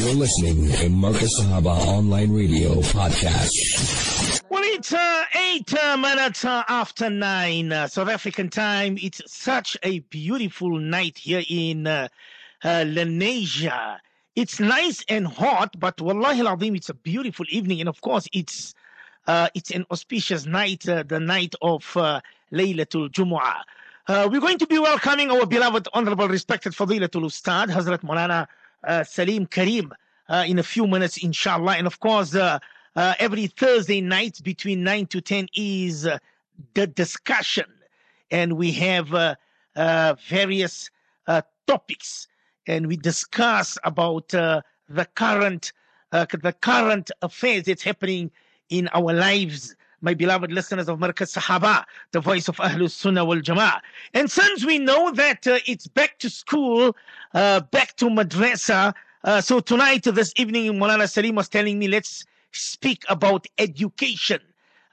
You're listening to Markaz Sahaba Online Radio Podcast. Well, it's uh, eight uh, minutes uh, after nine uh, South African time. It's such a beautiful night here in uh, uh, Lenasia. It's nice and hot, but wallahi al it's a beautiful evening. And of course, it's uh, it's an auspicious night, the night of uh, Laylatul Jumu'ah. We're going to be welcoming our beloved, honorable, respected Fadilatul Ustad, Hazrat Maulana uh, Sarim Karim, uh, in a few minutes, inshallah. And of course, uh, uh, every Thursday night between 9 to 10 is uh, the discussion. And we have uh, uh, various uh, topics and we discuss about uh, the current uh, the current affairs that's happening in our lives my beloved listeners of Markaz Sahaba, the voice of Ahlus Sunnah wal Jama'ah. And since we know that uh, it's back to school, uh, back to madrasa, uh, so tonight, this evening, Mulana Sarim was telling me, let's speak about education.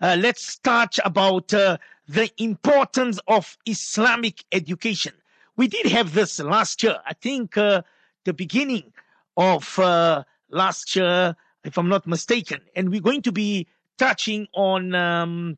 Uh, let's touch about uh, the importance of Islamic education. We did have this last year. I think uh, the beginning of uh, last year, if I'm not mistaken. And we're going to be touching on um,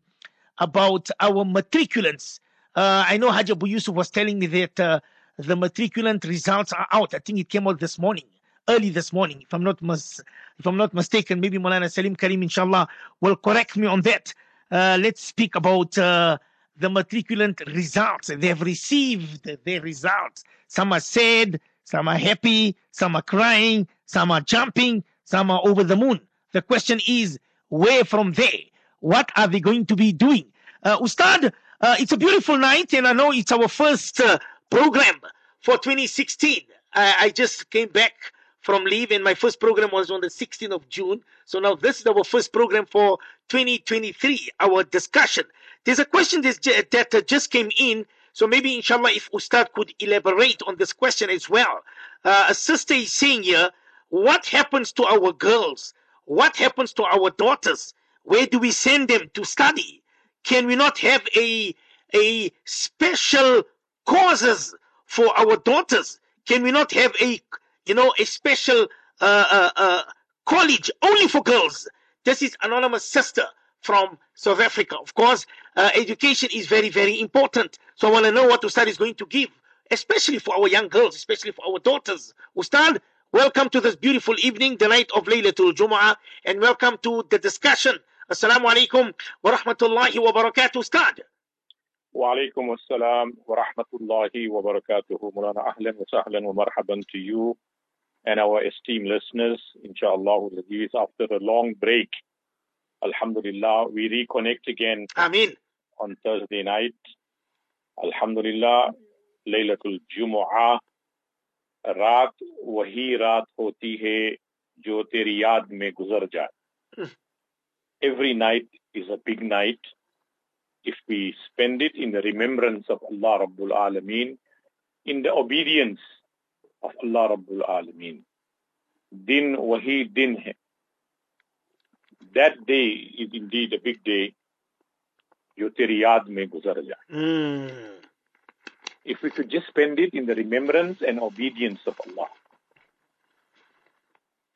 about our matriculants. Uh, I know Hajj Abu Yusuf was telling me that uh, the matriculant results are out. I think it came out this morning, early this morning, if I'm not mis- if I'm not mistaken. Maybe Mulana Sarim Karim, inshallah, will correct me on that. Uh, let's speak about uh, the matriculant results. They have received their results. Some are sad, some are happy, some are crying, some are jumping, some are over the moon. The question is, where from there? What are they going to be doing? Uh, Ustad, uh, it's a beautiful night, and I know it's our first uh, program for 2016. I, I just came back from leave, and my first program was on the 16th of June. So now this is our first program for 2023, our discussion. There's a question that uh, just came in, so maybe inshallah if Ustad could elaborate on this question as well. Uh, a sister is saying here, what happens to our girls? What happens to our daughters? Where do we send them to study? Can we not have a, a special courses for our daughters? Can we not have a, you know, a special uh, uh, uh, college only for girls? This is anonymous sister from South Africa. Of course, uh, education is very, very important. So I want to know what Ustad is going to give, especially for our young girls, especially for our daughters. Ustad, welcome to this beautiful evening, the night of Laylatul Jumu'ah, and welcome to the discussion. Assalamu alaikum wa rahmatullahi wa barakatuh, Ustad. وعليكم السلام ورحمة الله وبركاته مولانا أهلا وسهلا ومرحبا to you and our esteemed listeners inshallah after a long break Alhamdulillah we reconnect again Ameen. on Thursday night Alhamdulillah Laylatul Jumu'ah رات وہی رات ہوتی ہے جو تیری یاد میں گزر جائے۔ ایوری نائٹ از اے بگ نائٹ اف وی اسپینڈ اٹ ان ریمبرنس آف اللہ رب العالمین ان دا اوبیڈینس آف اللہ رب العالمین دن وہی دن ہے دیٹ ڈے از ان ڈیڈ اے بگ ڈے جو تیری یاد میں گزر جائے۔ If we could just spend it in the remembrance and obedience of Allah.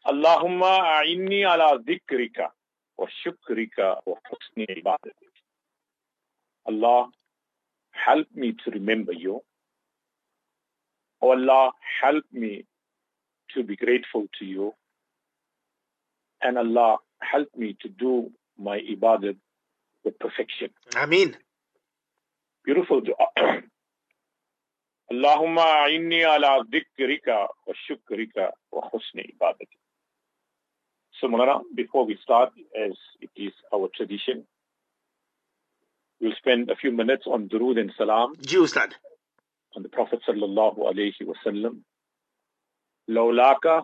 Allahumma a'inni ala dhikrika wa shukrika wa husni ibadatik. Allah, help me to remember you. Oh Allah, help me to be grateful to you. And Allah, help me to do my ibadat with perfection. Ameen. Beautiful dua. Ala dhikrika wa shukrika wa husni ibadati. So Mulana, before we start, as it is our tradition, we'll spend a few minutes on durood and salam Ji, Ustad. on the Prophet sallallahu alayhi wasallam. Lawlaka,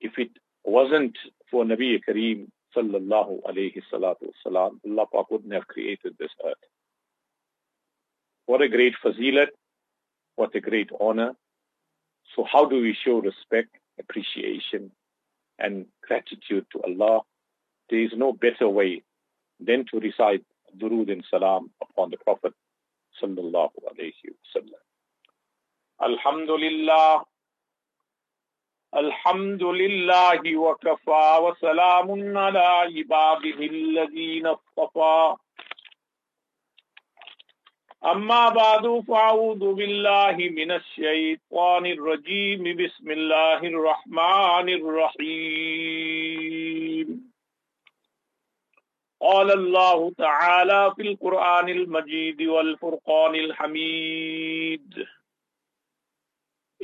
if it wasn't for Nabi Kareem sallallahu alayhi salatu wasalam, Allah Pak wouldn't have created this earth. What a great fazilat, what a great honor. So how do we show respect, appreciation, and gratitude to Allah? There is no better way than to recite durood and salam upon the Prophet sallallahu alayhi wasallam. Alhamdulillah, الحمد لله وكفى وسلام على عباده الذين اصطفى أما بعد فأعوذ بالله من الشيطان الرجيم. بسم الله الرحمن الرحيم. قال الله تعالى في القرآن المجيد والفرقان الحميد.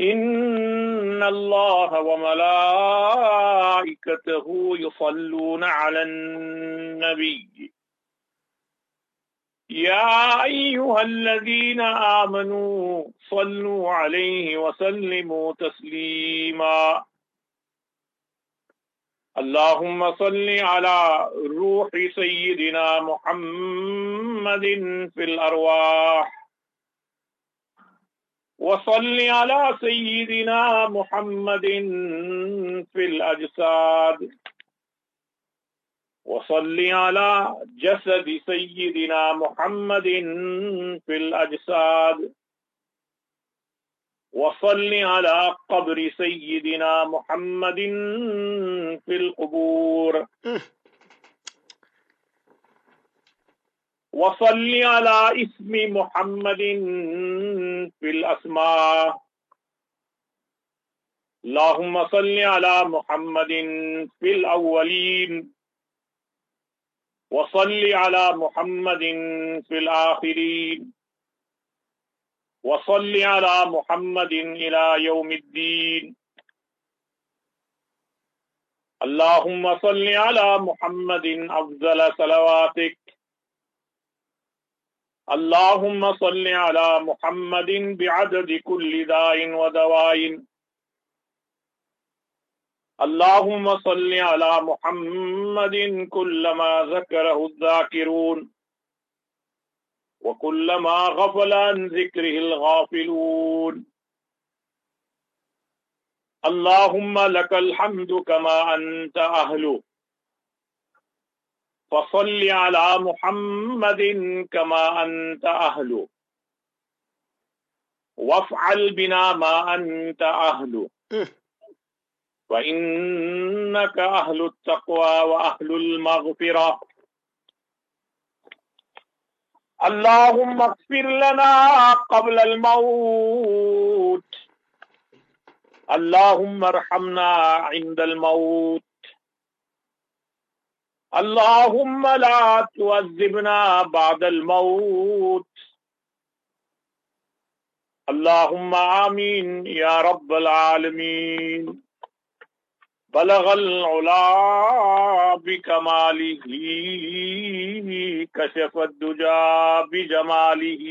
إن الله وملائكته يصلون على النبي. يا أيها الذين آمنوا صلوا عليه وسلموا تسليما. اللهم صل على روح سيدنا محمد في الأرواح. وصل على سيدنا محمد في الأجساد. وصل على جسد سيدنا محمد في الأجساد. وصل على قبر سيدنا محمد في القبور. وصل على اسم محمد في الأسماء. اللهم صل على محمد في الأولين. وصل على محمد في الآخرين. وصل على محمد إلى يوم الدين. اللهم صل على محمد أفضل صلواتك. اللهم صل على محمد بعدد كل داء ودواء. اللهم صل على محمد كلما ذكره الذاكرون وكلما غفل عن ذكره الغافلون. اللهم لك الحمد كما أنت أهله. فصل على محمد كما أنت أهله. وافعل بنا ما أنت أهله. وإنك أهل التقوى وأهل المغفرة. اللهم اغفر لنا قبل الموت. اللهم ارحمنا عند الموت. اللهم لا تعذبنا بعد الموت. اللهم آمين يا رب العالمين. بلغ العلا بكماله كشف الدجى بجماله.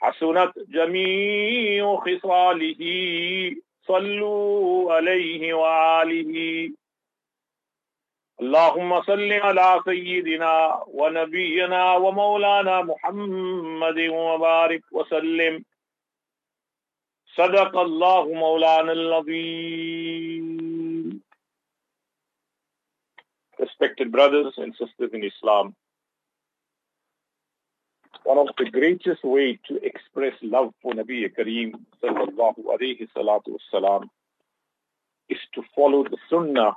حسنت جميع خصاله، صلوا عليه وآله اللهم صل على سيدنا ونبينا ومولانا محمد وبارك وسلم صدق الله مولانا العظيم Respected brothers and sisters in Islam, one of the greatest way to express love for Nabi Kareem sallallahu alayhi salatu wasalam is to follow the sunnah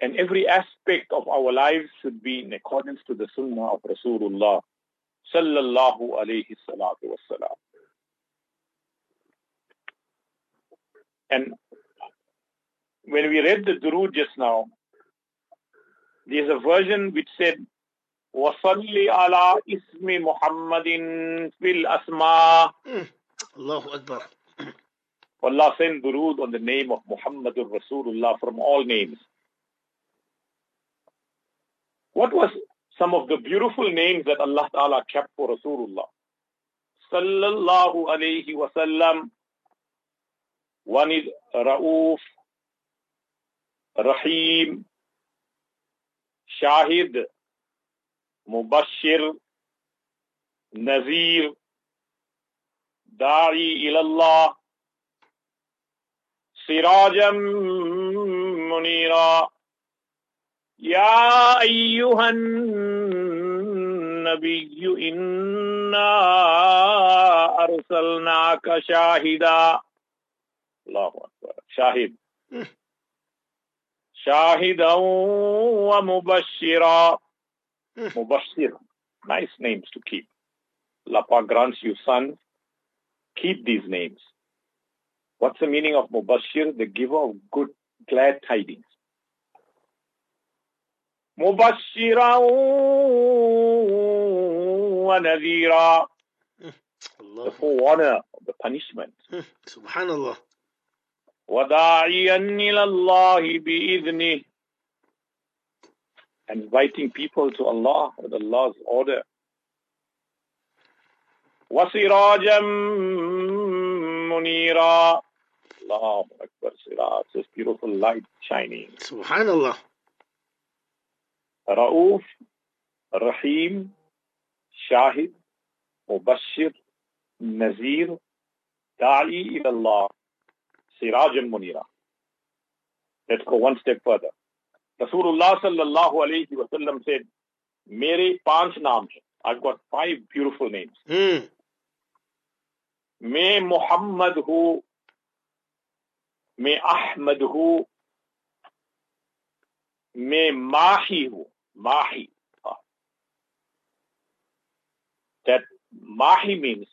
and every aspect of our lives should be in accordance to the sunnah of Rasulullah sallallahu alayhi salatu wasalam. And when we read the durood just now, there's a version which said, وَصَلِّ عَلَىٰ إِسْمِ مُحَمَّدٍ فِي الْأَسْمَاءِ Allahu Akbar. Allah send durood on the name of Muhammadur Rasulullah from all names. What was some of the beautiful names that Allah Ta'ala kept for Rasulullah? Sallallahu alayhi wa sallam. رؤوف رحيم شاهد مبشر نذير داعي إلى الله سراجا منيرا يا أيها النبي إنا أرسلناك شاهدا Allahu Akbar. Shahid. Shahidan wa mubashira. Mubashir. Nice names to keep. Lapa grants you sons. Keep these names. What's the meaning of Mubashir? The giver of good, glad tidings. مبشرا ونذيرا the forewarner of the punishment سبحان الله وداعيا إلى الله بإذنه. Inviting people to Allah with Allah's order. وسراجا منيرا. الله أكبر سراج. This beautiful light shining. سبحان الله رؤوف رحيم شاهد مبشر نذير داعي إلى الله. Sirajan Munira. Let's go one step further. Rasulullah sallallahu alayhi wa sallam said, Mere panch naam I've got five beautiful names. Mm. May Muhammad who, may Ahmad who, may Mahi who, Mahi. Ah. That Mahi means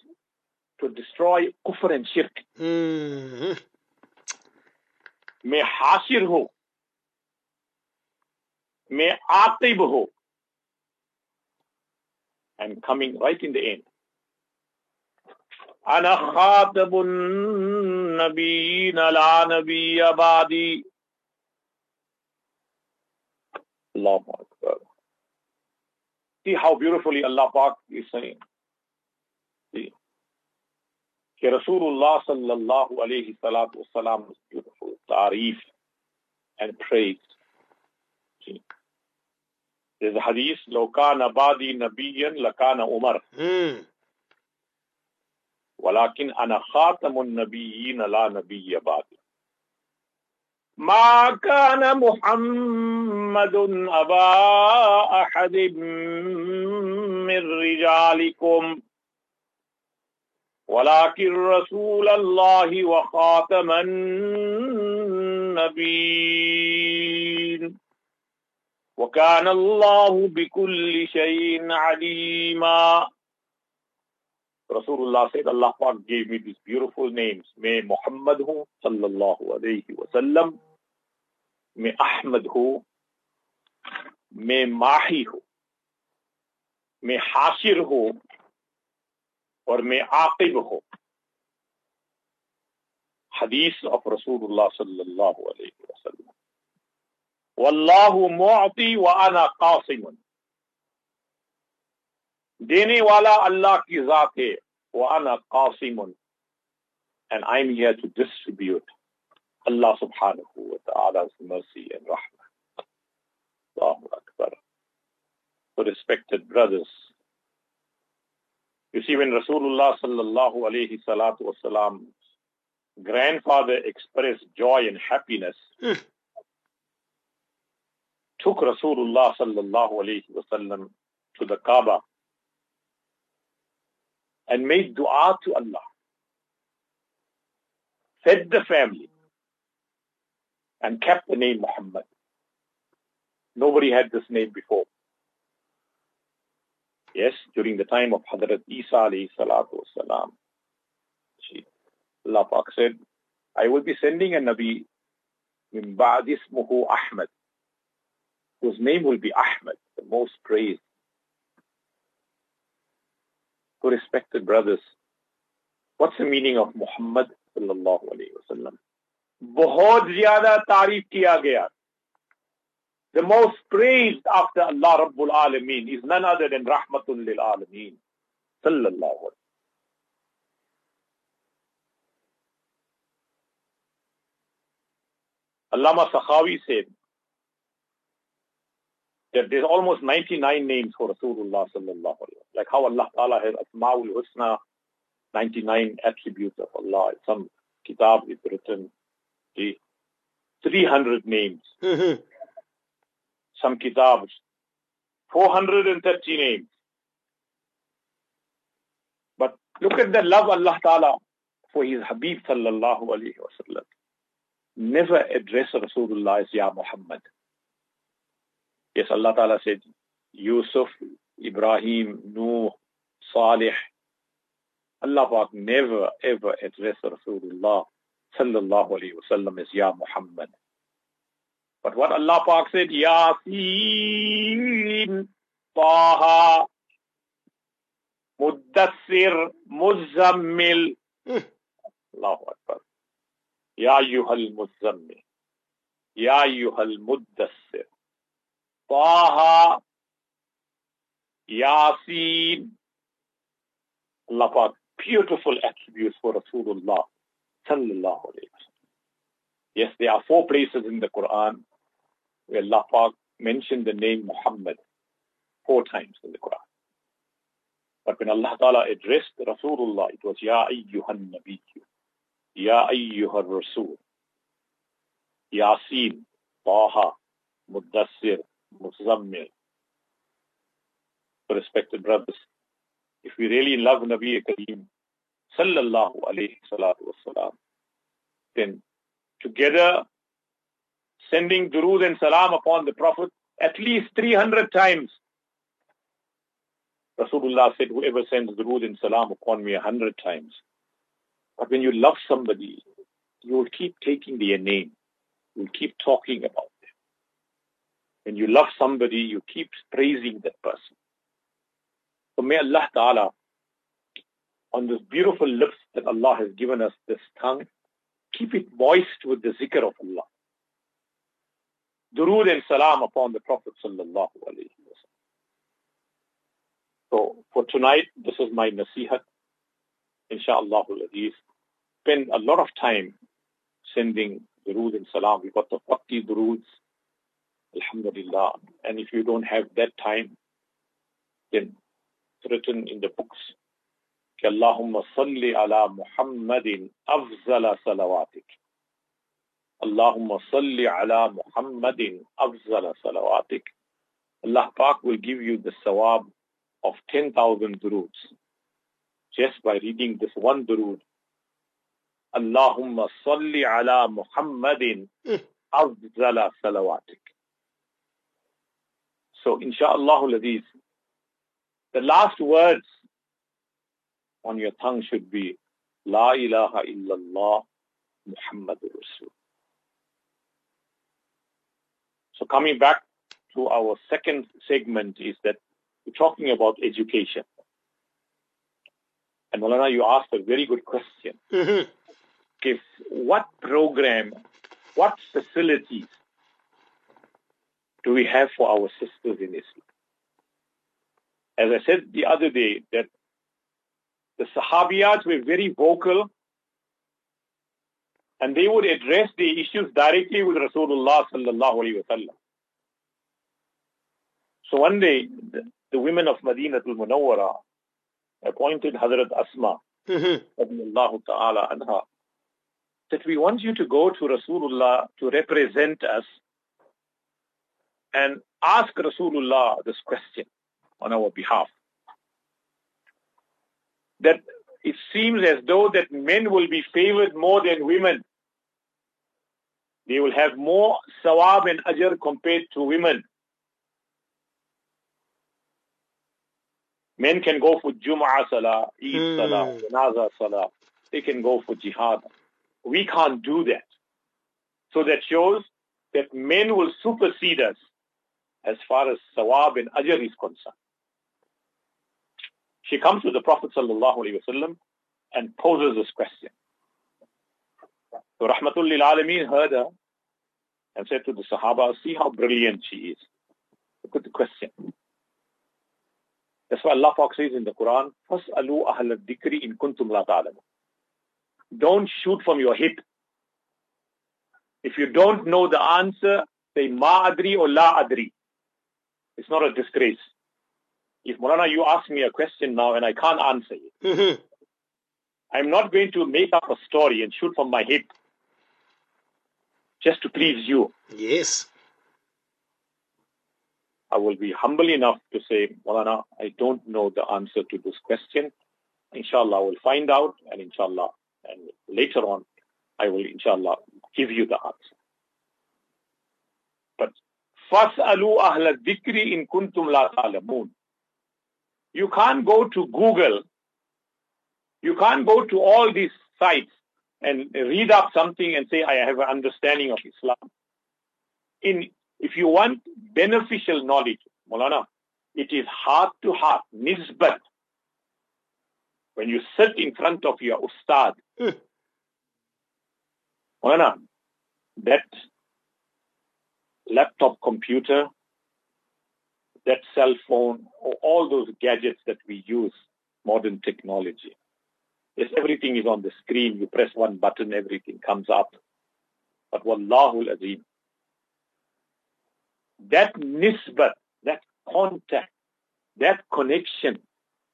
to destroy kufr and shirk. Mm-hmm. मैं हासिर हूँ मैं आकिब हूँ and coming right in the end أنا خاتم النبيين لا نبي بعدي Allahu Akbar. See how beautifully Allah Pak is saying. کہ رسول اللہ صلی اللہ علیہ صلاح وسلام تعریف There's a hadith, لو لوکان ابادی نبی لکان عمر. Hmm. ولكن أنا خاتم النبيين لا نبي بعد ما كان محمد أبا أحد من رجالكم. ولكن رسول الله وخاتم النبيين وكان الله بكل شيء عليما رسول اللہ said Allah Pak gave me these beautiful names میں محمد ہوں صلی اللہ علیہ وسلم میں احمد ہوں میں ماہی ہوں میں حاشر ہو Or may Aqib ho. Hadith of Rasulullah sallallahu alayhi wa sallam. Wallahu mu'ti wa ana qasimun. देने वाला अल्लाह की जात है वाना कासिमुन and I'm here to distribute Allah subhanahu wa ta'ala's mercy and rahmah. Allahu Akbar. So respected brothers, you see when Rasulullah sallallahu alayhi salatu wasalam's grandfather expressed joy and happiness, Hmm. took Rasulullah sallallahu alayhi wasallam to the Kaaba and made dua to Allah. Fed the family and kept the name Muhammad. Nobody had this name before. Yes, during the time of Hadrat Isa alayhi salatu wasalam, she- Allah Pak said, I will be sending a Nabi min ba'd ismuhu Ahmad, whose name will be Ahmad, the most praised. So respected brothers, what's the meaning of Muhammad sallallahu alayhi wa sallam? बहुत ज्यादा तारीफ किया गया. the most praised after Allah Rabbul Alameen is none other than Rahmatul lil Alameen. Sallallahu alayhi Allama Sakhawi said that there's almost 99 names for Rasulullah sallallahu wasallam. Like how Allah Ta'ala has Asma'ul Husna, 99 attributes of Allah. Some kitab is written, eh, the 300 names. Some kitabs, 430 names. But look at the love Allah Ta'ala for his Habib sallallahu alayhi wasallam never address Rasulullah as Ya Muhammad. Yes, Allah Ta'ala said, Yusuf, Ibrahim, Nuh, Salih. Allah Ta'ala never ever address Rasulullah sallallahu alayhi wasallam as Ya Muhammad. But what Allah Pak said, Yasin, Taha, Muddassir, Muzammil. Hmm. Allahu Akbar. Ya Yuhal Muzammil. Ya Yuhal Muddassir. Taha, Yasin. Allah Pak, beautiful attributes for Rasulullah sallallahu Yes, there are four places in the Quran where Allah mentioned the name Muhammad four times in the Quran. But when Allah Ta'ala addressed Rasulullah, it was Ya ayyuhan nabiyyu, Ya ayyuhar rasul, Yasin, Taha, Muddassir, Muzammil. Respected brothers, if we really love Nabi Kareem, sallallahu alayhi salatu wasalam, then together sending durood and salam upon the Prophet at least 300 times Rasulullah said, whoever sends durood and salam upon me a hundred times. But when you love somebody, you will keep taking their name. You will keep talking about them. When you love somebody, you keep praising that person. So may Allah Ta'ala, on this beautiful lips that Allah has given us, this tongue, keep it moist with the zikr of Allah Durood and salam upon the Prophet Sallallahu Alaihi so for tonight, this is my nasihat. Inshallah, spend a lot of time sending durood and salam. We got the 40 duroods. Alhamdulillah. And if you don't have that time, then it's written in the books. اللهم صل على محمد أفضل صلواتك اللهم صل على محمد أفضل صلواتك Allah Pak will give you the sawab of 10,000 duroods just by reading this one durood. Allahumma salli ala Muhammadin afzala salawatik. So inshallah the last words on your tongue should be La ilaha illallah Muhammadur Rasul. So coming back to our second segment is that we're talking about education. And Malana, you asked a very good question. Mm-hmm. If what program, what facilities do we have for our sisters in Islam? As I said the other day, that the Sahabiyat were very vocal and they would address the issues directly with Rasulullah sallallahu alaihi wasallam. So one day, the women of Madinatul Munawwara appointed Hazrat Asma mm-hmm. ta'ala anha that we want you to go to Rasulullah to represent us and ask Rasulullah this question on our behalf. That it seems as though that men will be favored more than women. They will have more sawab and ajr compared to women. Men can go for Jum'ah Salah, Eid hmm. Salah, Janaza Salah. They can go for jihad. We can't do that. So that shows that men will supersede us as far as sawab and ajr is concerned She comes to the Prophet ﷺ and poses this question. So Rahmatul Lil Alameen heard her and said to the Sahaba, see how brilliant she is. Look at the question. That's why Allah says in the Quran, فَاسْأَلُوا أَهْلَ الذِّكْرِ إِن كُنْتُمْ لَا تَعْلَمُونَ Don't shoot from your hip. If you don't know the answer, say ma adri or la adri. It's not a disgrace. If Mulana, you ask me a question now and I can't answer it, mm-hmm. I'm not going to make up a story and shoot from my hip just to please you. Yes. I will be humble enough to say, Malana, I don't know the answer to this question. Inshallah, I will find out and inshallah, And later on, I will, inshallah, give you the answer. But فَاسْأَلُوا أَهْلَ الذِّكْرِ إِن كُنْتُمْ لَا تَعْلَمُونَ you can't go to Google. You can't go to all these sites and read up something and say, I have an understanding of Islam. In, if you want beneficial knowledge, Molana, it is heart to heart, nisbat. When you sit in front of your ustad, eh. Molana, that laptop computer, that cell phone, all those gadgets that we use, modern technology. Yes, everything is on the screen. You press one button, everything comes up. But Wallahu Azim, that nisbat, that contact, that connection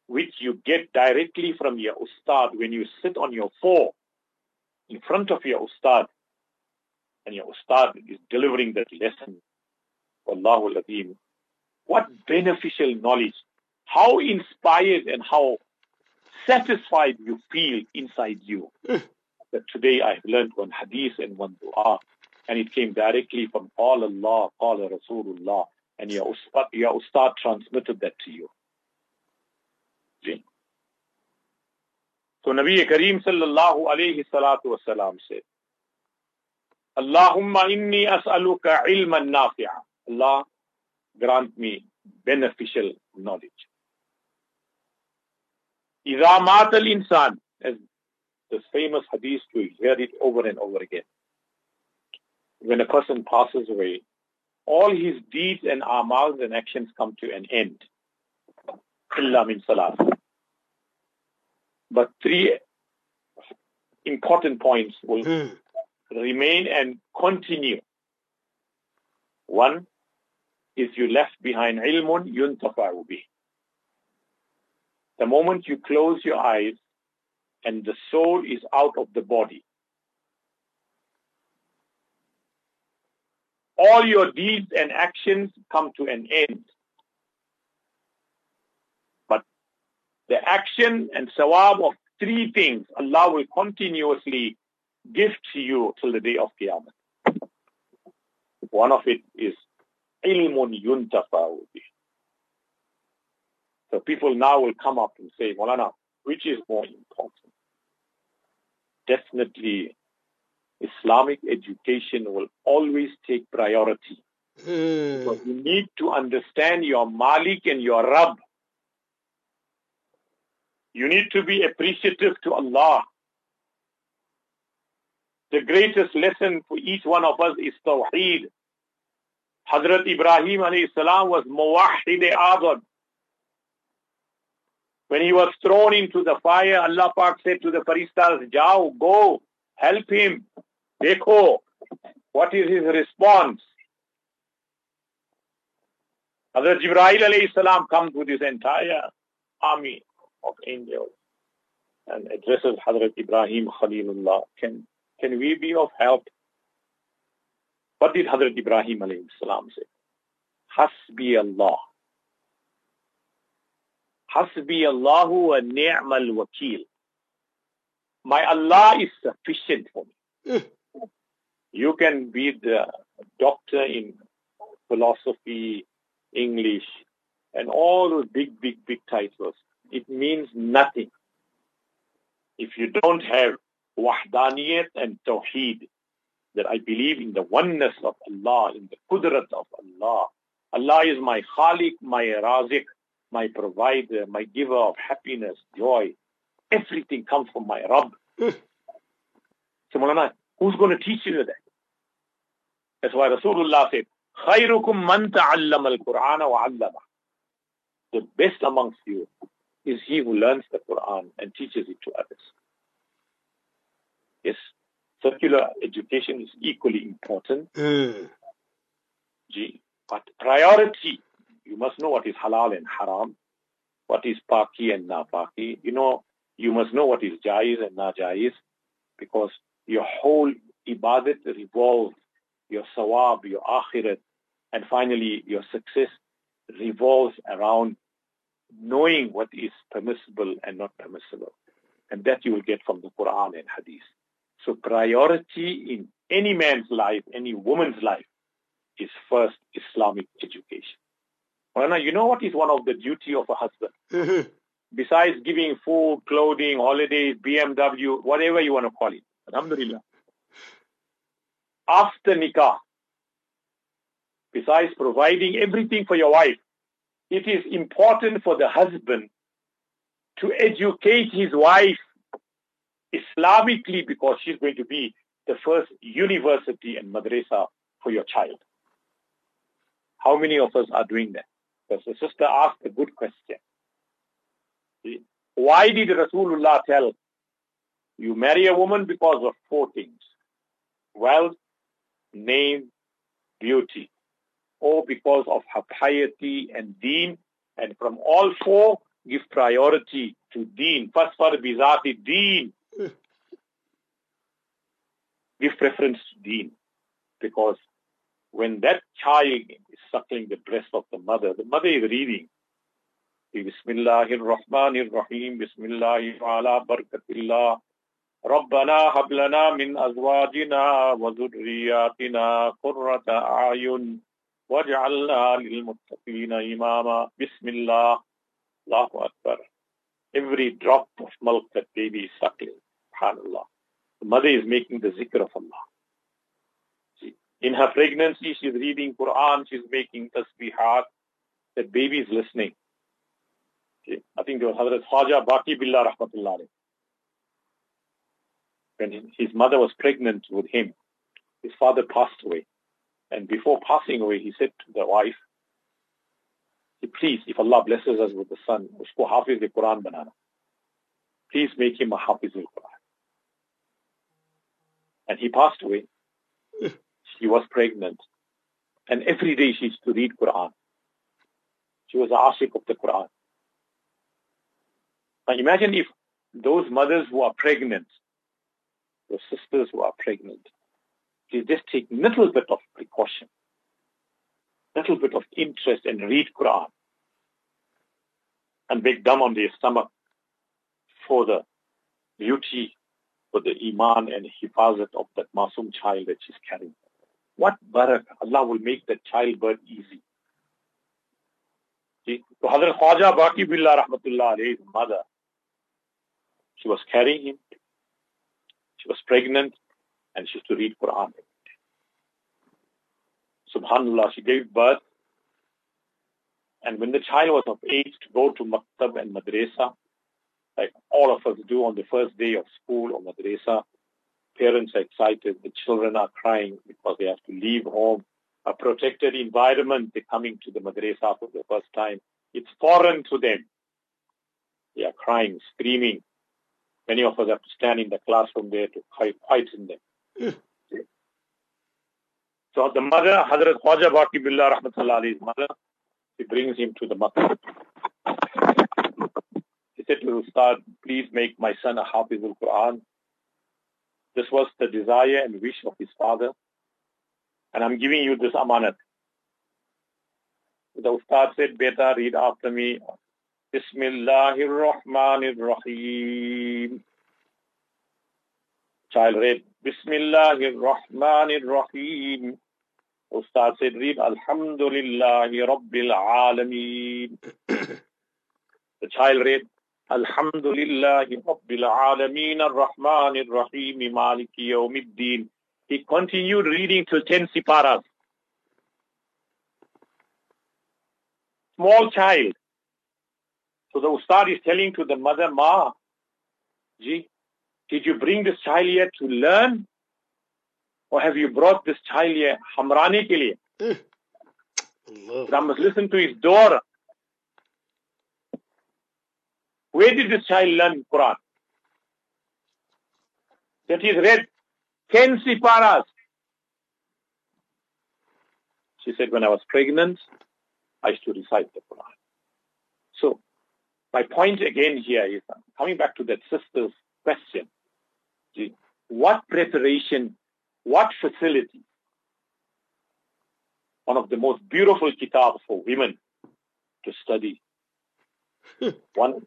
which you get directly from your ustad when you sit on your floor in front of your ustad and your ustad is delivering that lesson. Wallahu Azim. What beneficial knowledge. How inspired and how satisfied you feel inside you. Eh. that today I've learned one hadith and one dua, and it came directly from Allah, Allah Rasulullah, and your ustad, your ustad transmitted that to you. So Nabi Kareem sallallahu alayhi salatu wasalam said, Allahumma inni as'aluka ilman nafi'a. Allah grant me beneficial knowledge. إذا مات الإنسان as this famous hadith we hear it over and over again when a person passes away all his deeds and amals and actions come to an end إلا من salat but three important points will hmm. remain and continue one is you left behind ilmun yuntafa'u bih the moment you close your eyes and the soul is out of the body, all your deeds and actions come to an end. But the action and sawab of three things Allah will continuously give to you till the day of Qiyamah. One of it is ilmun yuntafa'u so people now will come up and say, Molana, which is more important? Definitely, Islamic education will always take priority. Mm. So you need to understand your Malik and your Rabb. You need to be appreciative to Allah. The greatest lesson for each one of us is Tawheed. Hazrat Ibrahim salam was Muwahid Abad. When he was thrown into the fire, Allah Pak said to the Faristas, Jao, go, help him. Dekho, what is his response? Hazrat alayhi salam comes with his entire army of angels and addresses Hazrat Ibrahim Khalilullah. Can, can we be of help? What did Hazrat Ibrahim alayhi salam say? Hasbi Allah. Hasbi Allahu wa ni'mal wakil. My Allah is sufficient for me. Hmm. you can be the doctor in philosophy, English, and all those big, big, big titles. It means nothing. If you don't have wahdaniyat and tawheed, that I believe in the oneness of Allah, in the qudrat of Allah. Allah is my khalik, my razik, my provider, my giver of happiness, joy. Everything comes from my Rabb. so Mulana, who's going to teach you that? That's why Rasulullah said, خَيْرُكُمْ مَنْ تَعَلَّمَ الْقُرْآنَ وَعَلَّمَ The best amongst you is he who learns the Quran and teaches it to others. Yes, Secular education is equally important. Mm. Gee, but priority you must know what is halal and haram, what is paki and na napaki. You know, you must know what is jais and najais, because your whole ibadat revolves, your sawab, your akhirat, and finally your success revolves around knowing what is permissible and not permissible. And that you will get from the Quran and Hadith. So priority in any man's life, any woman's life, is first Islamic education. Well, you know what is one of the duty of a husband? Mm-hmm. Besides giving food, clothing, holidays, BMW, whatever you want to call it. Alhamdulillah. After nikah, besides providing everything for your wife, it is important for the husband to educate his wife Islamically because she's going to be the first university and madrasa for your child. How many of us are doing that? Because the sister asked a good question. Why did Rasulullah tell you marry a woman because of four things? Wealth, name, beauty. Or because of her piety and deen. And from all four, give priority to deen. First for bizati deen give preference to deen, because when that child is suckling the breast of the mother, the mother is reading. Bismillahir Rahmanir Rahim, Bismillahir Ala Barakatillah, Rabbana hablana min azwajina wa dhurriyyatina qurrata a'yun waj'alna lil muttaqina imama. Bismillah, Allahu Akbar. Every drop of milk that baby is suckling, subhanallah. The mother is making the zikr of Allah. In her pregnancy, she's reading Quran, she's making tasbihat. The baby is listening. Okay. I think there was Hazrat Khwaja Baqi Billah Rahmatullah. When his mother was pregnant with him, his father passed away. And before passing away, he said to the wife, please, if Allah blesses us with a son, usko hafiz Quran banana. Please make him a hafiz al-Quran. And he passed away. She was pregnant. And every day she used to read Quran. She was a ashik of the Quran. Now imagine if those mothers who are pregnant, those sisters who are pregnant, they just take little bit of precaution, little bit of interest and read Quran and make them on their stomach for the beauty, for the iman and hifazat of that masum child that she's carrying. What barak? Allah will make that childbirth easy. So Hazrat Khwaja Baqi Billah Rahmatullah his mother, she was carrying him. She was pregnant and she used to read Quran. Subhanallah, she gave birth. And when the child was of age to go to maktab and madrasa, like all of us do on the first day of school or madrasa, Parents are excited. The children are crying because they have to leave home. A protected environment. They're coming to the madrasa for the first time. It's foreign to them. They are crying, screaming. Many of us have to stand in the classroom there to quieten them. So the mother, Hazrat Khwaja Baqi Billah Rahmatullah Ali's mother, she brings him to the masjid. Said to Ustad, please make my son a Hafiz al-Quran. This was the desire and wish of his father. And I'm giving you this amanat. The Ustad said, Beta, read after me. Bismillahir Rahmanir Rahim. Child read, Bismillahir Rahmanir Rahim. Ustad said, read Alhamdulillahi Rabbil Alameen. the child read, الحمد لله رب العالمين الرحمن الرحيم مالك يوم الدين He continued reading till 10 siparas. Small child. So the ustad is telling to the mother, Ma, Ji, did you bring this child here to learn? Or have you brought this child here hamrani ke liye? I must listen to his door. Where did this child learn Quran? That he's read 10 siparas. She said, when I was pregnant, I used to recite the Quran. So, my point again here is, coming back to that sister's question, what preparation, what facility, one of the most beautiful kitabs for women to study. One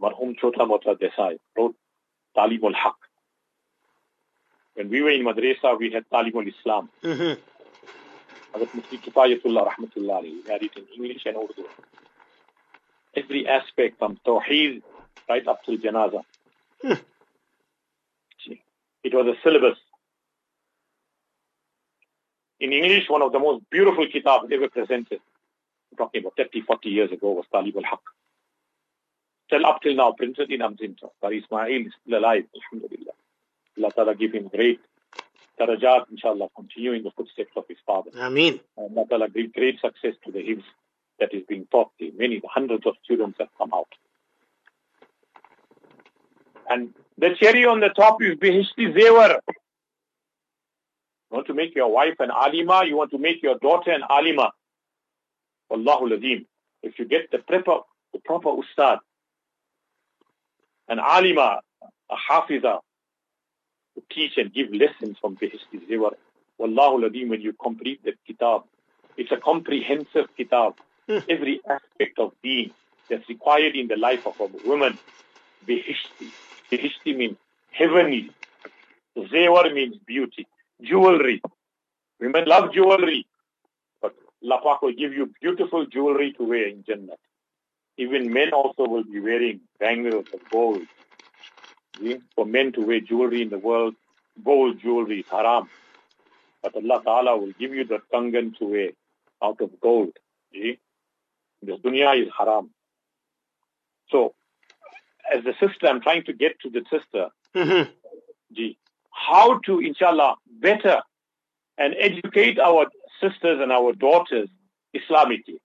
Marhum Chota Mota Desai, wrote Talim al-Haq. When we were in Madrasa, we had Talim al-Islam. Mm-hmm. Hazrat Mufti Kifayatullah Rahmatullah he had it in English and Urdu. Every aspect from Tawheed right up to Janaza. Hmm. It was a syllabus. In English, one of the most beautiful kitabs ever presented, I'm talking about 30, 40 years ago, was Talim al-Haq. Till up till now, printed in Amzinta. But Ismail is still alive, alhamdulillah. Allah Ta'ala give him great darajat, inshallah, continuing the footsteps of his father. Ameen. Allah Ta'ala great, great success to the hymns that is being taught. The many, hundreds of students have come out. And the cherry on the top is Bihishti Zevar. You want to make your wife an alima, you want to make your daughter an alima. Wallahu ladim. If you get the proper, the proper ustad, an alima, a hafiza, to teach and give lessons from Bihishti Zevar. Wallahu ladim, when you complete that kitab, it's a comprehensive kitab. Hmm. Every aspect of being that's required in the life of a woman, Bihishti. Bihishti means heavenly. Zevar means beauty. Jewelry. Women love jewelry. But Lapak will give you beautiful jewelry to wear in Jannah. Even men also will be wearing bangles of gold. See? For men to wear jewelry in the world, gold jewelry is haram. But Allah Ta'ala will give you the kangan to wear out of gold. See? This dunya is haram. So, as the sister, I'm trying to get to the sister. Mm-hmm. How to, inshallah, better and educate our sisters and our daughters Islamically.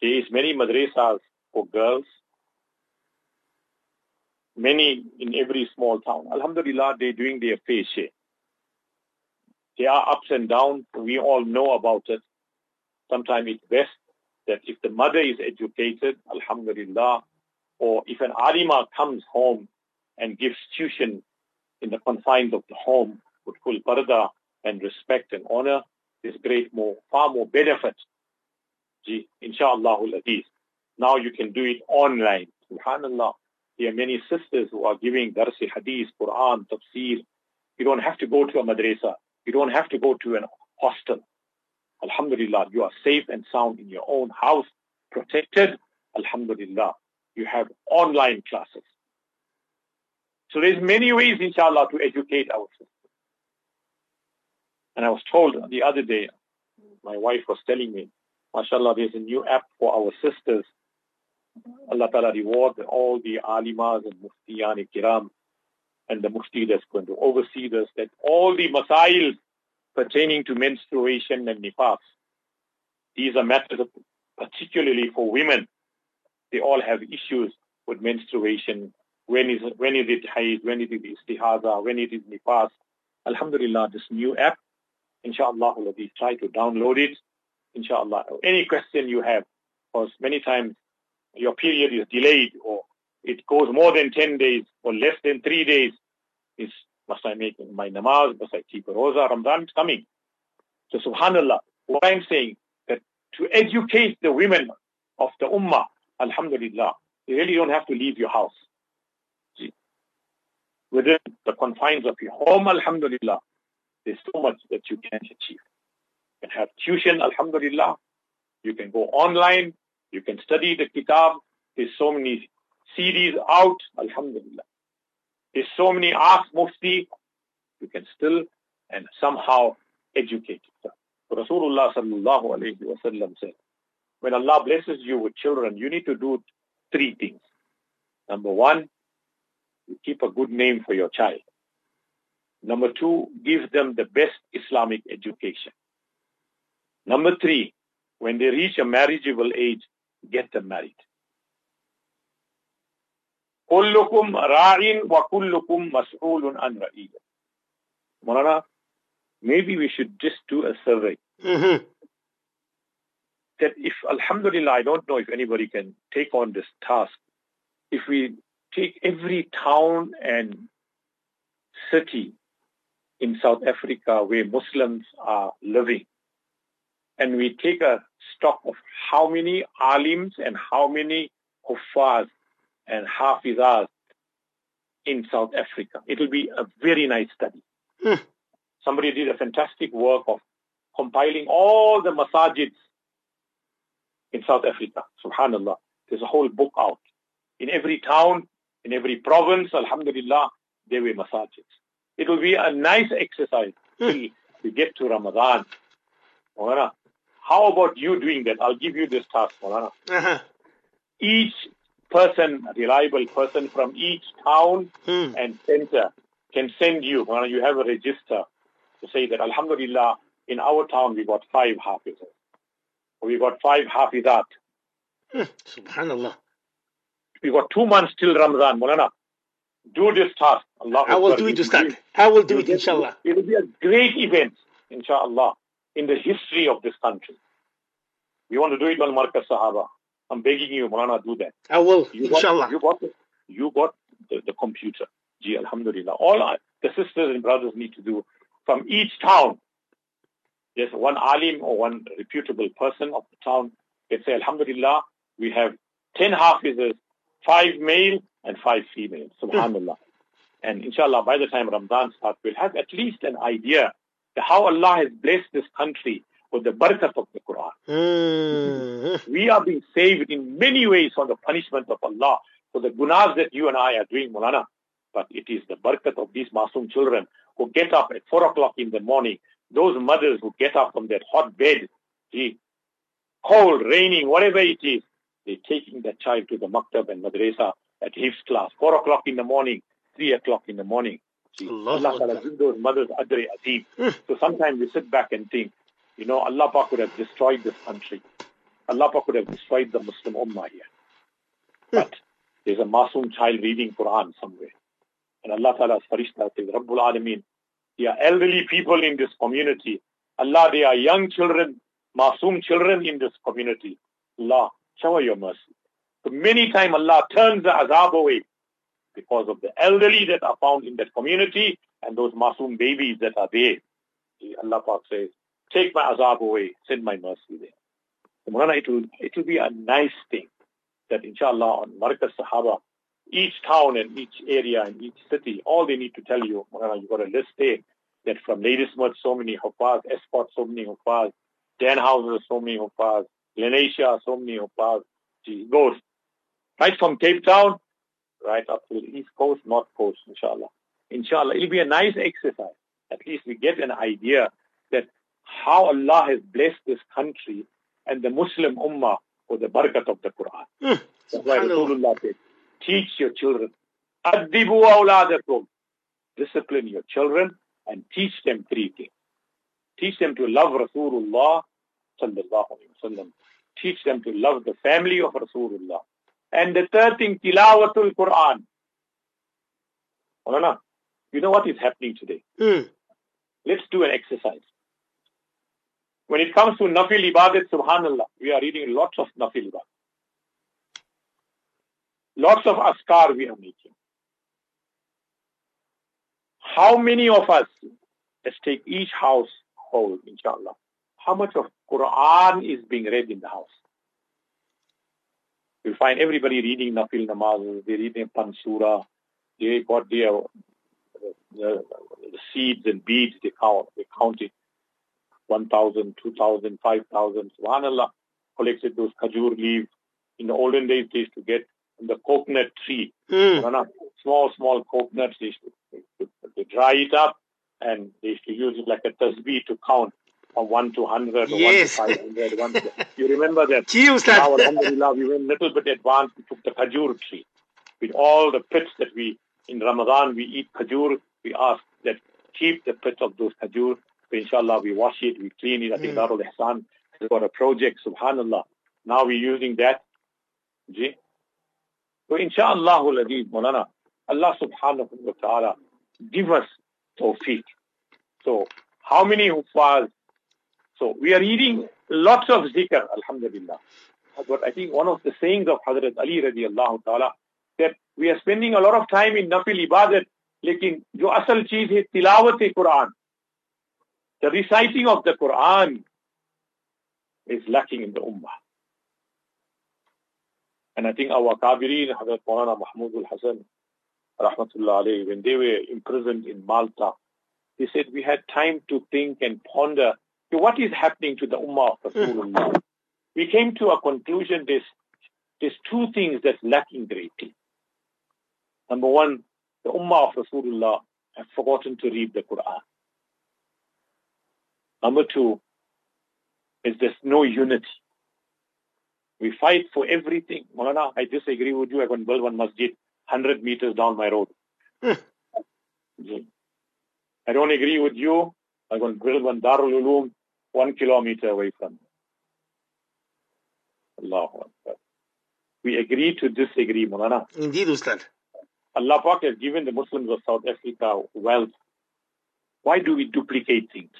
There is many madrasas for girls, many in every small town. Alhamdulillah, they're doing their fair share. There are ups and downs. We all know about it. Sometimes it's best that if the mother is educated, Alhamdulillah, or if an alima comes home and gives tuition in the confines of the home with full parda and respect and honor, there's great more, far more benefit. Ji, inshallah aziz. Now you can do it online. Subhanallah. There are many sisters who are giving darsi hadith, Quran, tafsir. You don't have to go to a madrasa. You don't have to go to an hostel. Alhamdulillah, you are safe and sound in your own house, protected. Alhamdulillah you have online classes. So there's many ways, inshallah, to educate our sisters. And I was told the other day, my wife was telling me, mashallah, there's a new app for our sisters. Allah Ta'ala reward all the alimas and muftiyan kiram and the mufti that's going to oversee this, that all the masail pertaining to menstruation and nifas, these are matters particularly for women they all have issues with menstruation. When is when is it haid? When is it istihaza? When it is nifas? Alhamdulillah, this new app, inshallah, we try to download it. Inshallah, any question you have, because many times your period is delayed or it goes more than 10 days or less than 3 days, is must I make my namaz? Must I keep a roza? Ramadan is coming. So subhanallah, what I'm saying, that to educate the women of the ummah, Alhamdulillah. You really don't have to leave your house. Within the confines of your home, Alhamdulillah, there's so much that you can achieve. You can have tuition, Alhamdulillah. You can go online. You can study the kitab. There's so many CDs out, Alhamdulillah. There's so many Ask Mufti. You can still and somehow educate yourself. Rasulullah sallallahu alayhi wa sallam said, when Allah blesses you with children, you need to do three things. Number one, you keep a good name for your child. Number two, give them the best Islamic education. Number three, when they reach a marriageable age, get them married. كلكم راع وكلكم مسؤول عن رعيته. Marana, maybe we should just do a survey. Mm-hmm that if, Alhamdulillah, I don't know if anybody can take on this task. If we take every town and city in South Africa where Muslims are living, and we take a stock of how many alims and how many Huffaz and Hafizas in South Africa. It will be a very nice study. Hmm. Somebody did a fantastic work of compiling all the masajids in South Africa. Subhanallah. There's a whole book out. In every town, in every province, Alhamdulillah, there were masajids. It will be a nice exercise Hmm. till we get to Ramadan. How about you doing that? I'll give you this task. Uh-huh. Each person, reliable person from each town Hmm. and center can send you, you have a register to say that Alhamdulillah, in our town we got five hafizas. Or we got five hafizat. Hmm. Subhanallah. We got two months till Ramadan. Do this task. Allah I will do it, Ustad. I will do it, inshallah. It will be a great event, inshallah, in the history of this country. You want to do it on Markaz Sahaba. I'm begging you, Maulana, do that. I will, You got, inshallah. you got, the, you got the, the computer. Gee, Alhamdulillah. All our, the sisters and brothers need to do from each town. There's one alim or one reputable person of the town. They say, Alhamdulillah, we have 10 hafizes, five male and five female. Hmm. Subhanallah. And inshallah, by the time Ramadan starts, we'll have at least an idea how Allah has blessed this country with the barakat of the Quran. Hmm. We are being saved in many ways from the punishment of Allah for the gunas that you and I are doing, Mulana. But it is the barakat of these masoom children who get up at 4 o'clock in the morning, those mothers who get up from that hot bed, gee, cold, raining, whatever it is, they're taking that child to the maktab and madrasa at his class, 4 o'clock in the morning, 3 o'clock in the morning. See, Allah Allah Ta'ala those mothers adri azim. Hmm. So sometimes we sit back and think, you know, Allah Pak could have destroyed this country. Allah Pak could have destroyed the Muslim Ummah here. But there's a masoom child reading Quran somewhere. And Allah Ta'ala's farishta says, Rabbul Alameen, there are elderly people in this community. Allah, there are young children, masoom children in this community. Allah, shower your mercy. So many times Allah turns the azab away because of the elderly that are found in that community and those masoom babies that are there. Allah Pak says, take my azab away, send my mercy there. So, Mulana, it will, it will be a nice thing that inshallah on Markaz Sahaba, each town and each area and each city, all they need to tell you, Mulana, you've got a list there that from Ladysmith, so many Hufaz, Estcourt, so many Hufaz, Danhauser, so many Hufaz, Lenasia, so many Hufaz. It goes right from Cape Town, right up to the East Coast, North Coast, inshallah. Inshallah, it'll be a nice exercise. At least we get an idea that how Allah has blessed this country and the Muslim Ummah with the barakat of the Quran. Hmm. That's why Rasulullah said, teach your children. Addibu awladakum. Discipline your children and teach them three things. Teach them to love Rasulullah sallallahu alayhi. Teach them to love the family of Rasulullah. And the third thing, tilawatul Quran. Maulana, you know what is happening today? Hmm. Let's do an exercise. When it comes to nafil ibadat, subhanallah, we are reading lots of nafil ibadat. Lots of azkar we are making. How many of us, let's take each household, inshallah, how much of Quran is being read in the house? You find everybody reading nafil namazes, they reading pansura, they got their the, the seeds and beads, they count, they count it. 1,000, 2,000, 5,000, subhanAllah, collected those khajur leaves. In the olden days, they used to get the coconut tree. Hmm. No, small, small coconuts, they used to, to, to dry it up and they used to use it like a tasbih to count from 1 to 100 or Yes. 1 to 500. 1 to, you remember that? Now, alhamdulillah, we went a little bit advanced. We took the khajur tree. With all the pits that we, in Ramadan, we eat khajur, we ask that keep the pits of those khajur. So inshallah, we wash it, we clean it. I think Mm. Darul Ihsan has got a project, subhanallah. Now we're using that. Ji. So inshallah, Allah subhanahu wa ta'ala give us tawfiq. So how many hufaz? So we are eating lots of zikr, alhamdulillah. But I think one of the sayings of Hazrat Ali radiallahu ta'ala, that we are spending a lot of time in nafil ibadat, lekin jo asal cheez hai tilawat quran The reciting of the Quran is lacking in the ummah. And I think our Kabirin, Hazrat Maulana Mahmudul al-Hassan, Rahmatullah alayhi, when they were imprisoned in Malta, they said we had time to think and ponder what is happening to the Ummah of Rasulullah. we came to a conclusion there's, there's two things that's lacking greatly. Number one, the Ummah of Rasulullah have forgotten to read the Quran. Number two is there's no unity. We fight for everything. Malana, I disagree with you. I can build one masjid 100 meters down my road. I don't agree with you. I'm going to build one Darul Uloom one kilometer away from Allah. We agree to disagree, Malana. Indeed, Ustad. Allah Pak has given the Muslims of South Africa wealth. Why do we duplicate things?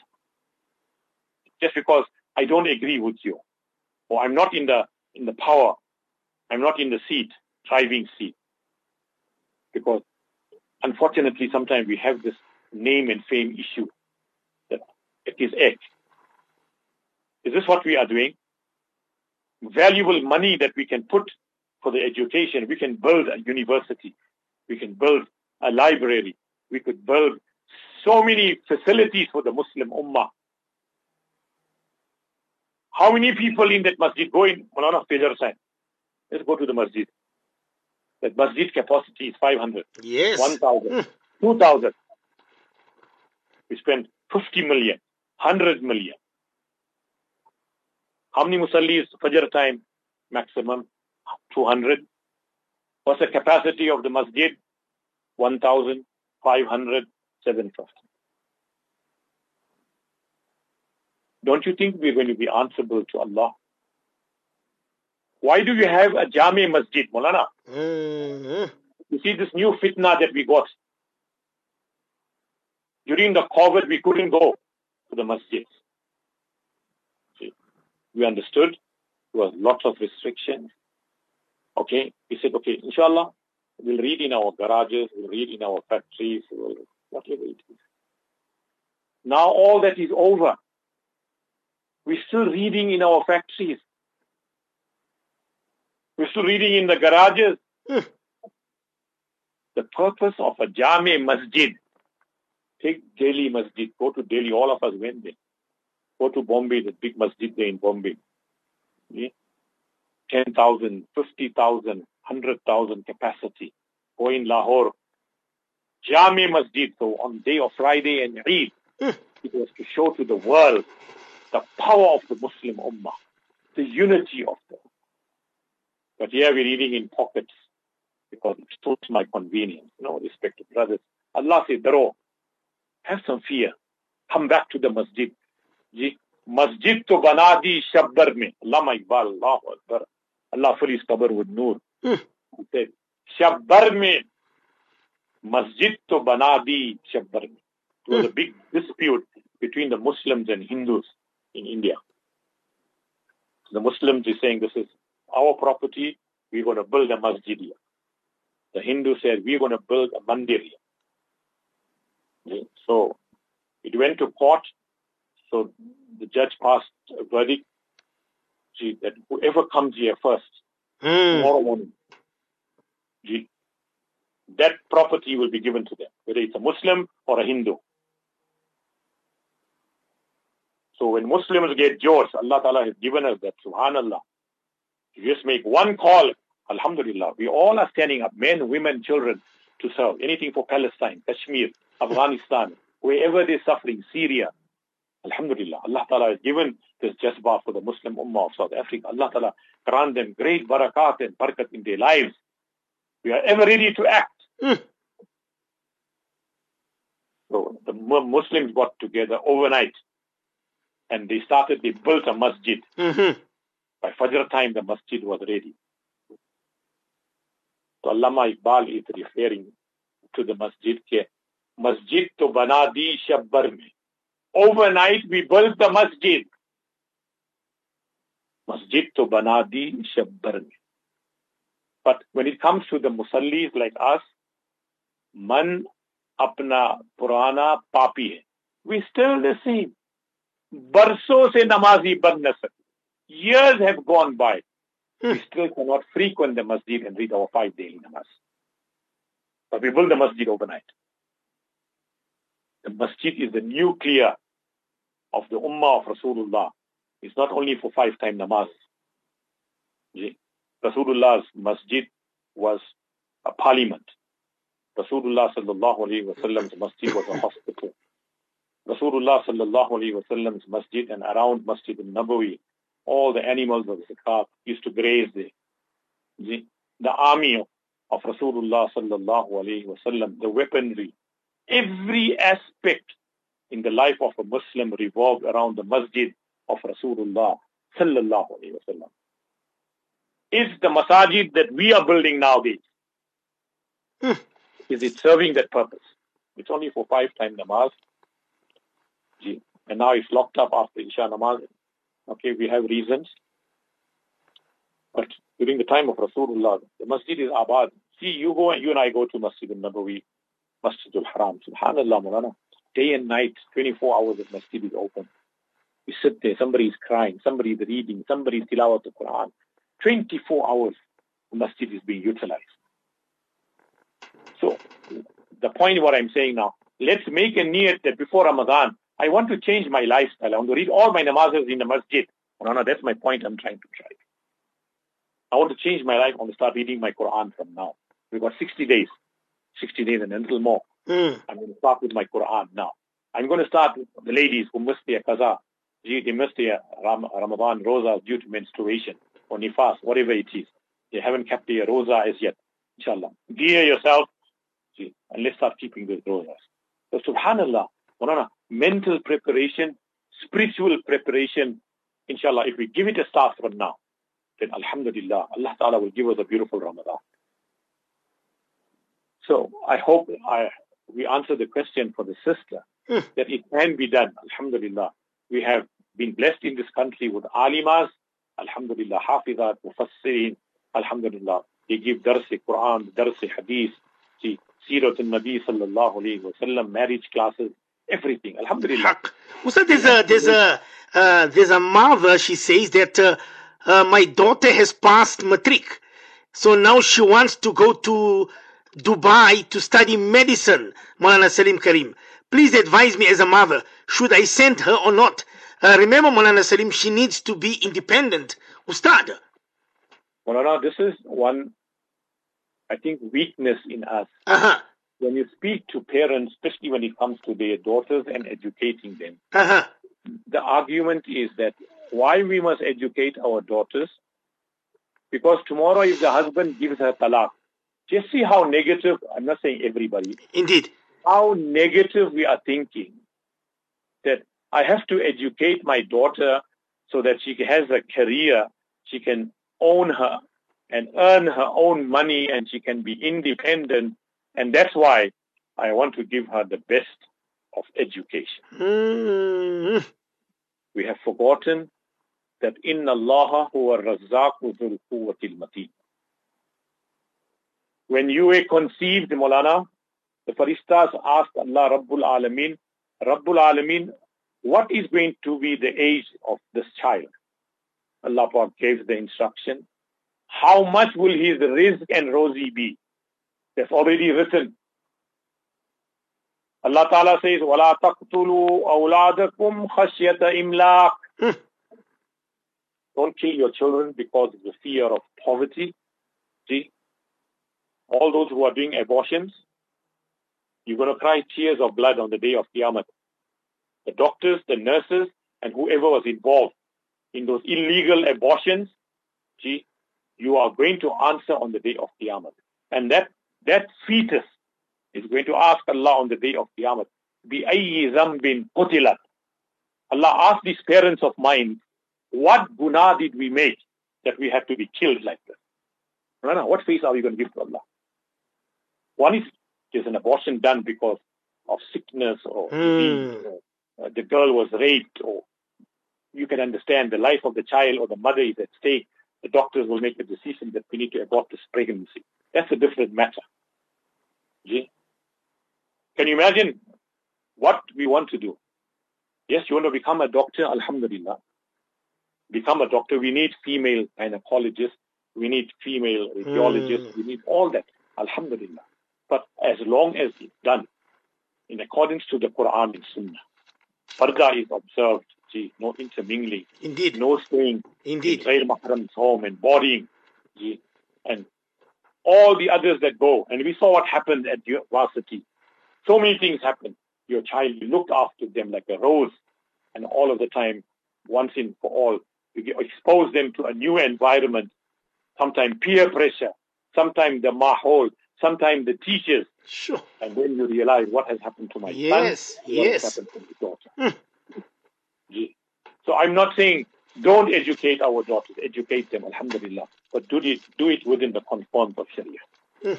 Just because I don't agree with you, or I'm not in the in the power, I'm not in the seat, driving seat. Because unfortunately, sometimes we have this name and fame issue that it is X. Is this what we are doing? Valuable money that we can put for the education. We can build a university. We can build a library. We could build so many facilities for the Muslim Ummah. How many people in that masjid go in? Mulana Fajar sign. Let's go to the masjid. That masjid capacity is 500. Yes. 1,000. Mm. 2,000. We spend 50 million, 100 million. How many musallis Fajr time? Maximum 200. What's the capacity of the masjid? 1,500, 750. Don't you think we're going to be answerable to Allah? Why do you have a Jami Masjid, Molana? Mm-hmm. You see this new fitna that we got. During the COVID, we couldn't go to the masjids. We understood there was lots of restrictions. Okay, we said, okay, inshallah, we'll read in our garages, we'll read in our factories, we'll, whatever it is. Now all that is over. We're still reading in our factories. We're still reading in the garages. Hmm. the purpose of a Jami Masjid, take Delhi Masjid, go to Delhi, all of us went there. Go to Bombay, the big masjid there in Bombay. Yeah? 10,000, 50,000, 100,000 capacity. Go in Lahore. Jami Masjid, so on day of Friday and Eid, hmm. it was to show to the world the power of the Muslim Ummah, the unity of them. But here we're reading in pockets because it suits my convenience. No respect to brothers. Allah says, Daro, have some fear. Come back to the masjid. To banadi shabbar mein. Allama Iqbal, Allah Akbar. Allah fill his qabr with nur. Hmm. He said, Shabbar mein. Masjid to banadi shabbar mein. It was a big dispute between the Muslims and Hindus in India. The Muslims are saying this is our property, we're going to build a masjid here. The Hindu said, we're going to build a mandir here. So it went to court. So the judge passed a verdict that whoever comes here first, hmm. tomorrow morning, that property will be given to them, whether it's a Muslim or a Hindu. So when Muslims get yours, Allah Ta'ala has given us that, subhanallah. You just make one call, alhamdulillah. We all are standing up, men, women, children, to serve. Anything for Palestine, Kashmir, Afghanistan, wherever they're suffering, Syria. Alhamdulillah. Allah Ta'ala has given this jasbah for the Muslim Ummah of South Africa. Allah Ta'ala grant them great barakat and barakat in their lives. We are ever ready to act. Mm. So the Muslims got together overnight and they started, they built a masjid. Mm-hmm. By Fajr time, the masjid was ready. So Allama Iqbal is referring to the masjid ke masjid to banadi shabbar mein overnight we built the masjid. Masjid to banadi shabbar But when it comes to the musallis like us, man apna purana papi hai. We still the same. Barso se namazi Years have gone by. We hmm. still cannot frequent the masjid and read our five daily namaz. But we build the masjid overnight. The masjid is the nuclear of the ummah of Rasulullah. It's not only for five time namaz. Rasulullah's masjid was a parliament. Rasulullah sallallahu alayhi wa sallam's masjid was a hospital. Rasulullah sallallahu alayhi wa sallam's masjid and around Masjid al-Nabawi, all the animals of zakat used to graze there. The, the army of Rasulullah sallallahu alayhi wa sallam, the weaponry, every aspect in the life of a Muslim revolved around the masjid of Rasulullah sallallahu alayhi wa sallam. Is the masajid that we are building nowadays, hmm. is it serving that purpose? It's only for five time namaz. And now it's locked up after Isha namaz. Okay, we have reasons. But during the time of Rasulullah, the masjid is abad. See, you go and you and I go to Masjid al-Nabawi, Masjid al-Haram. Subhanallah, Mulana. Day and night, 24 hours of masjid is open. We sit there, somebody is crying, somebody is reading, somebody is tilawat the Quran. 24 hours, the masjid is being utilized. So, the point what I'm saying now, let's make a niyat that before Ramadan, I want to change my lifestyle. I want to read all my namazes in the masjid. No, that's my point I'm trying to drive. I want to change my life. I want to start reading my Quran from now. We've got 60 days, 60 days and a little more. Mm. I'm going to start with my Quran now. I'm going to start with the ladies who missed their qaza. They missed their Ramadan rosa due to menstruation or nifas, whatever it is. They haven't kept their rosa as yet. Inshallah. Gear yourself and let's start keeping those rosas. So subhanallah, mental preparation, spiritual preparation, inshallah, if we give it a start from now, then alhamdulillah, Allah Ta'ala will give us a beautiful Ramadan. So I hope I we answer the question for the sister mm. that it can be done. Alhamdulillah. We have been blessed in this country with alimas, alhamdulillah, hafizat, mufassirin, alhamdulillah. They give darsi Quran, darsi hadith, see, Sirat al-Nabi sallallahu alayhi wa sallam, marriage classes, everything. Alhamdulillah. Ustad, there's a there's a uh, there's a mother. She says that uh, uh, my daughter has passed matric, so now she wants to go to Dubai to study medicine. Maulana Sarim Karim, please advise me as a mother. Should I send her or not? Uh, remember, Maulana Salim, she needs to be independent. Ustad. Maulana, this is one, I think, weakness in us. Uh-huh when you speak to parents, especially when it comes to their daughters and educating them, uh-huh. the argument is that why we must educate our daughters, because tomorrow if the husband gives her talaq, just see how negative, I'm not saying everybody. Indeed. How negative we are thinking that I have to educate my daughter so that she has a career, she can own her and earn her own money and she can be independent and that's why I want to give her the best of education. Mm. We have forgotten that Inna Allah huwa razzaqu dhul quwwatil mateen. When you were conceived, Molana, the Faristas asked Allah Rabbul Alameen, Rabbul Alameen, what is going to be the age of this child? Allah Pak gave the instruction. How much will his rizq and rozi be? That's already written. Allah Ta'ala says, وَلَا تَقْتُلُوا أَوْلَادَكُمْ خَشْيَةَ إِمْلَاقٍ Don't kill your children because of the fear of poverty. See? All those who are doing abortions, you're going to cry tears of blood on the day of Qiyamah. The doctors, the nurses, and whoever was involved in those illegal abortions, see, you are going to answer on the day of Qiyamah. And that that fetus is going to ask Allah on the day of Qiyamah, بِأَيِّ ذَنْبٍ قُتِلَتْ Allah asked these parents of mine, what guna did we make that we had to be killed like this? Rana, what face are we going to give to Allah? One is there's an abortion done because of sickness or mm. or uh, the girl was raped or you can understand the life of the child or the mother is at stake. The doctors will make a decision that we need to abort this pregnancy. That's a different matter. Can you imagine what we want to do? Yes, you want to become a doctor, alhamdulillah. Become a doctor. We need female gynecologists. We need female radiologists. We need all that. Alhamdulillah. But as long as it's done in accordance to the Quran and Sunnah, Parda is observed. See, no intermingling. Indeed. No staying Indeed. in Mahram's home and bodying. And all the others that go. And we saw what happened at university. So many things happened. Your child, you looked after them like a rose. And all of the time, once in for all, you expose them to a new environment. Sometimes peer pressure, sometimes the mahol, sometimes the teachers. Sure. And then you realize what has happened to my Yes, son, what yes. has happened to my daughter. So I'm not saying don't educate our daughters, educate them, alhamdulillah, but do it, do it within the confines of Sharia.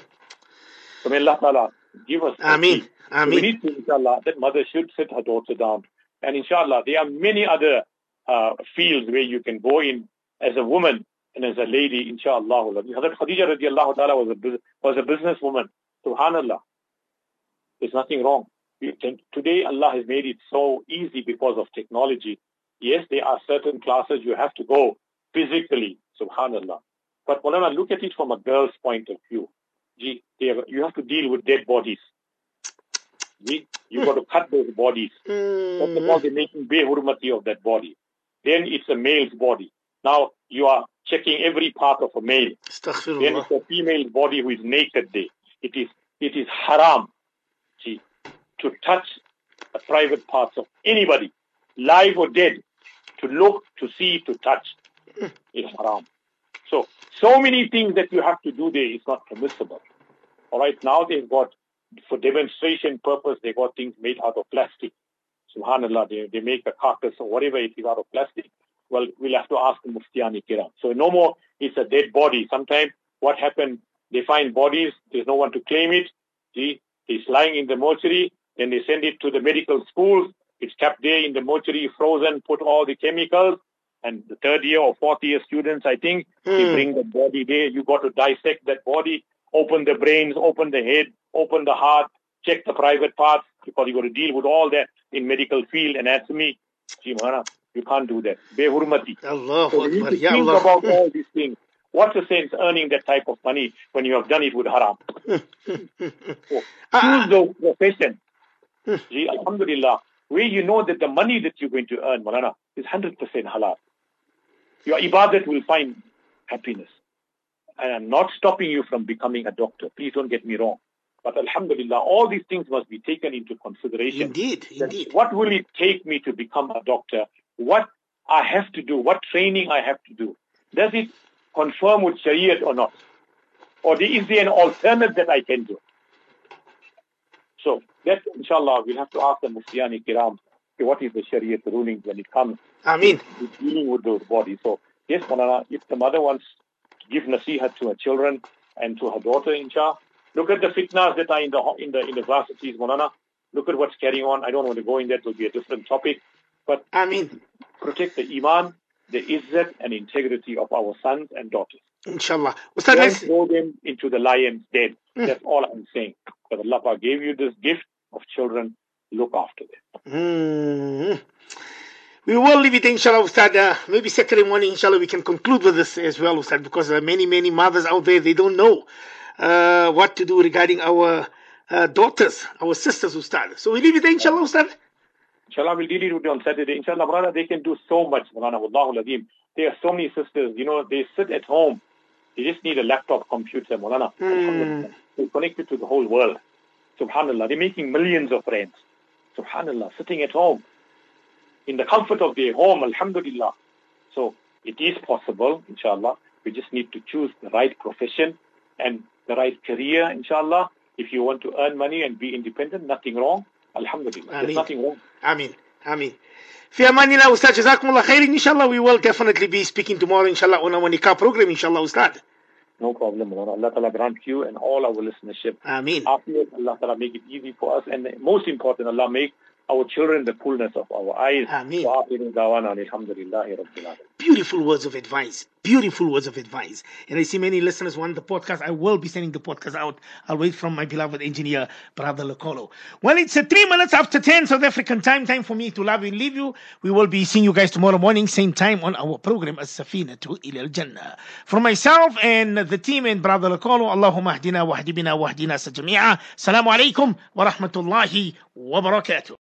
So may Allah Ta'ala give us Ameen. tawfiq. So we Ameen. need to, inshallah, that mother should sit her daughter down. And inshallah, there are many other uh, fields where you can go in as a woman and as a lady, inshallah. Hazrat Khadija radiallahu ta'ala was a, was a businesswoman. Subhanallah. There's nothing wrong. Today, Allah has made it so easy because of technology. Yes, there are certain classes you have to go physically, subhanallah. But Mulana, look at it from a girl's point of view. Gee, you have to deal with dead bodies. Gee, you got to cut those bodies. Hmm. First of all, they're making behurmati of that body. Then it's a male's body. Now you are checking every part of a male. Then it's a female body who is naked there. It is it is haram see, to touch the private parts of anybody, live or dead, to look, to see, to touch. Hmm. It's haram. So so many things that you have to do there is not permissible. All right, now they've got for demonstration purpose, they got things made out of plastic. Subhanallah, they, they make a carcass or whatever it is out of plastic. Well, we'll have to ask the Kiram. So no more, it's a dead body. Sometimes what happened, they find bodies, there's no one to claim it. See, it's lying in the mortuary, then they send it to the medical schools. It's kept there in the mortuary, frozen, put all the chemicals. And the third year or fourth year students, I think, they Hmm. bring the body there. You got to dissect that body, open the brains, open the head, open the heart, check the private parts, because you got to deal with all that in medical field, anatomy. Gee, Mahana, you can't do that. Behurmati. Allahu So Akbar. think Allah. about all these things. What's the sense earning that type of money when you have done it with haram? So, choose those professions. Gee, Alhamdulillah, where you know that the money that you're going to earn, Malana, is 100% halal. Your ibadat will find happiness. And I'm not stopping you from becoming a doctor. Please don't get me wrong. But Alhamdulillah, all these things must be taken into consideration. Indeed, indeed. What will it take me to become a doctor? What I have to do? What training I have to do? Does it confirm with Shariat or not? Or is there an alternate that I can do? So that, inshallah, we'll have to ask the Muftiani Kiram, what is the Shariat ruling when it comes Ameen. to dealing with those bodies? So, yes, Manana, if the mother wants to give nasihat to her children and to her daughter, inshallah, look at the fitnas that are in the, in the, in the varsities, Manana. Look at what's carrying on. I don't want to go in that. It will be a different topic. But Ameen. Protect the iman, the izzat and integrity of our sons and daughters. Inshallah. Ustad, Don't throw them into the lion's den. That's all I'm saying. But Allah gave you this gift of children. Look after them. Hmm. We will leave it, inshallah, Ustad. Uh, maybe Saturday morning, inshallah, we can conclude with this as well, Ustad, because uh, many, many mothers out there, they don't know uh, what to do regarding our uh, daughters, our sisters, Ustad. So we leave it, inshallah, Ustad. Inshallah, we'll deal it with you on Saturday. Inshallah, Marana, they can do so much, Marana, Wallahu Ladim. There are so many sisters, you know, they sit at home. They just need a laptop computer, Marana. Hmm. Alhamdulillah. They're connected to the whole world. Subhanallah. They're making millions of friends. Subhanallah. Sitting at home. In the comfort of their home, Alhamdulillah. So it is possible, inshallah. We just need to choose the right profession and the right career, inshallah. If you want to earn money and be independent, nothing wrong. Alhamdulillah. Ameen. There's nothing wrong. Ameen. Ameen. في امان الله استاذ جزاكم الله خير ان شاء الله we will definitely be speaking tomorrow inshallah on our nikah program inshallah ustad No problem, Mulana. Allah Ta'ala grant you and all our listenership. Ameen. Afiyat, Allah Ta'ala make it easy for us. And most important, Allah make our children the fullness of our eyes. Ameen. Beautiful words of advice. Beautiful words of advice. And I see many listeners want the podcast. I will be sending the podcast out. I'll wait from my beloved engineer, Brother Lukolo. Well, it's uh, three minutes after 10 South African time. Time for me to love you leave you. We will be seeing you guys tomorrow morning, same time on our program as Safina to Ilal Jannah. For myself and the team and Brother Locolo, Allahumma ahdina wahdibina wahdina sajami'a. Salamu alaykum wa rahmatullahi wa barakatuh.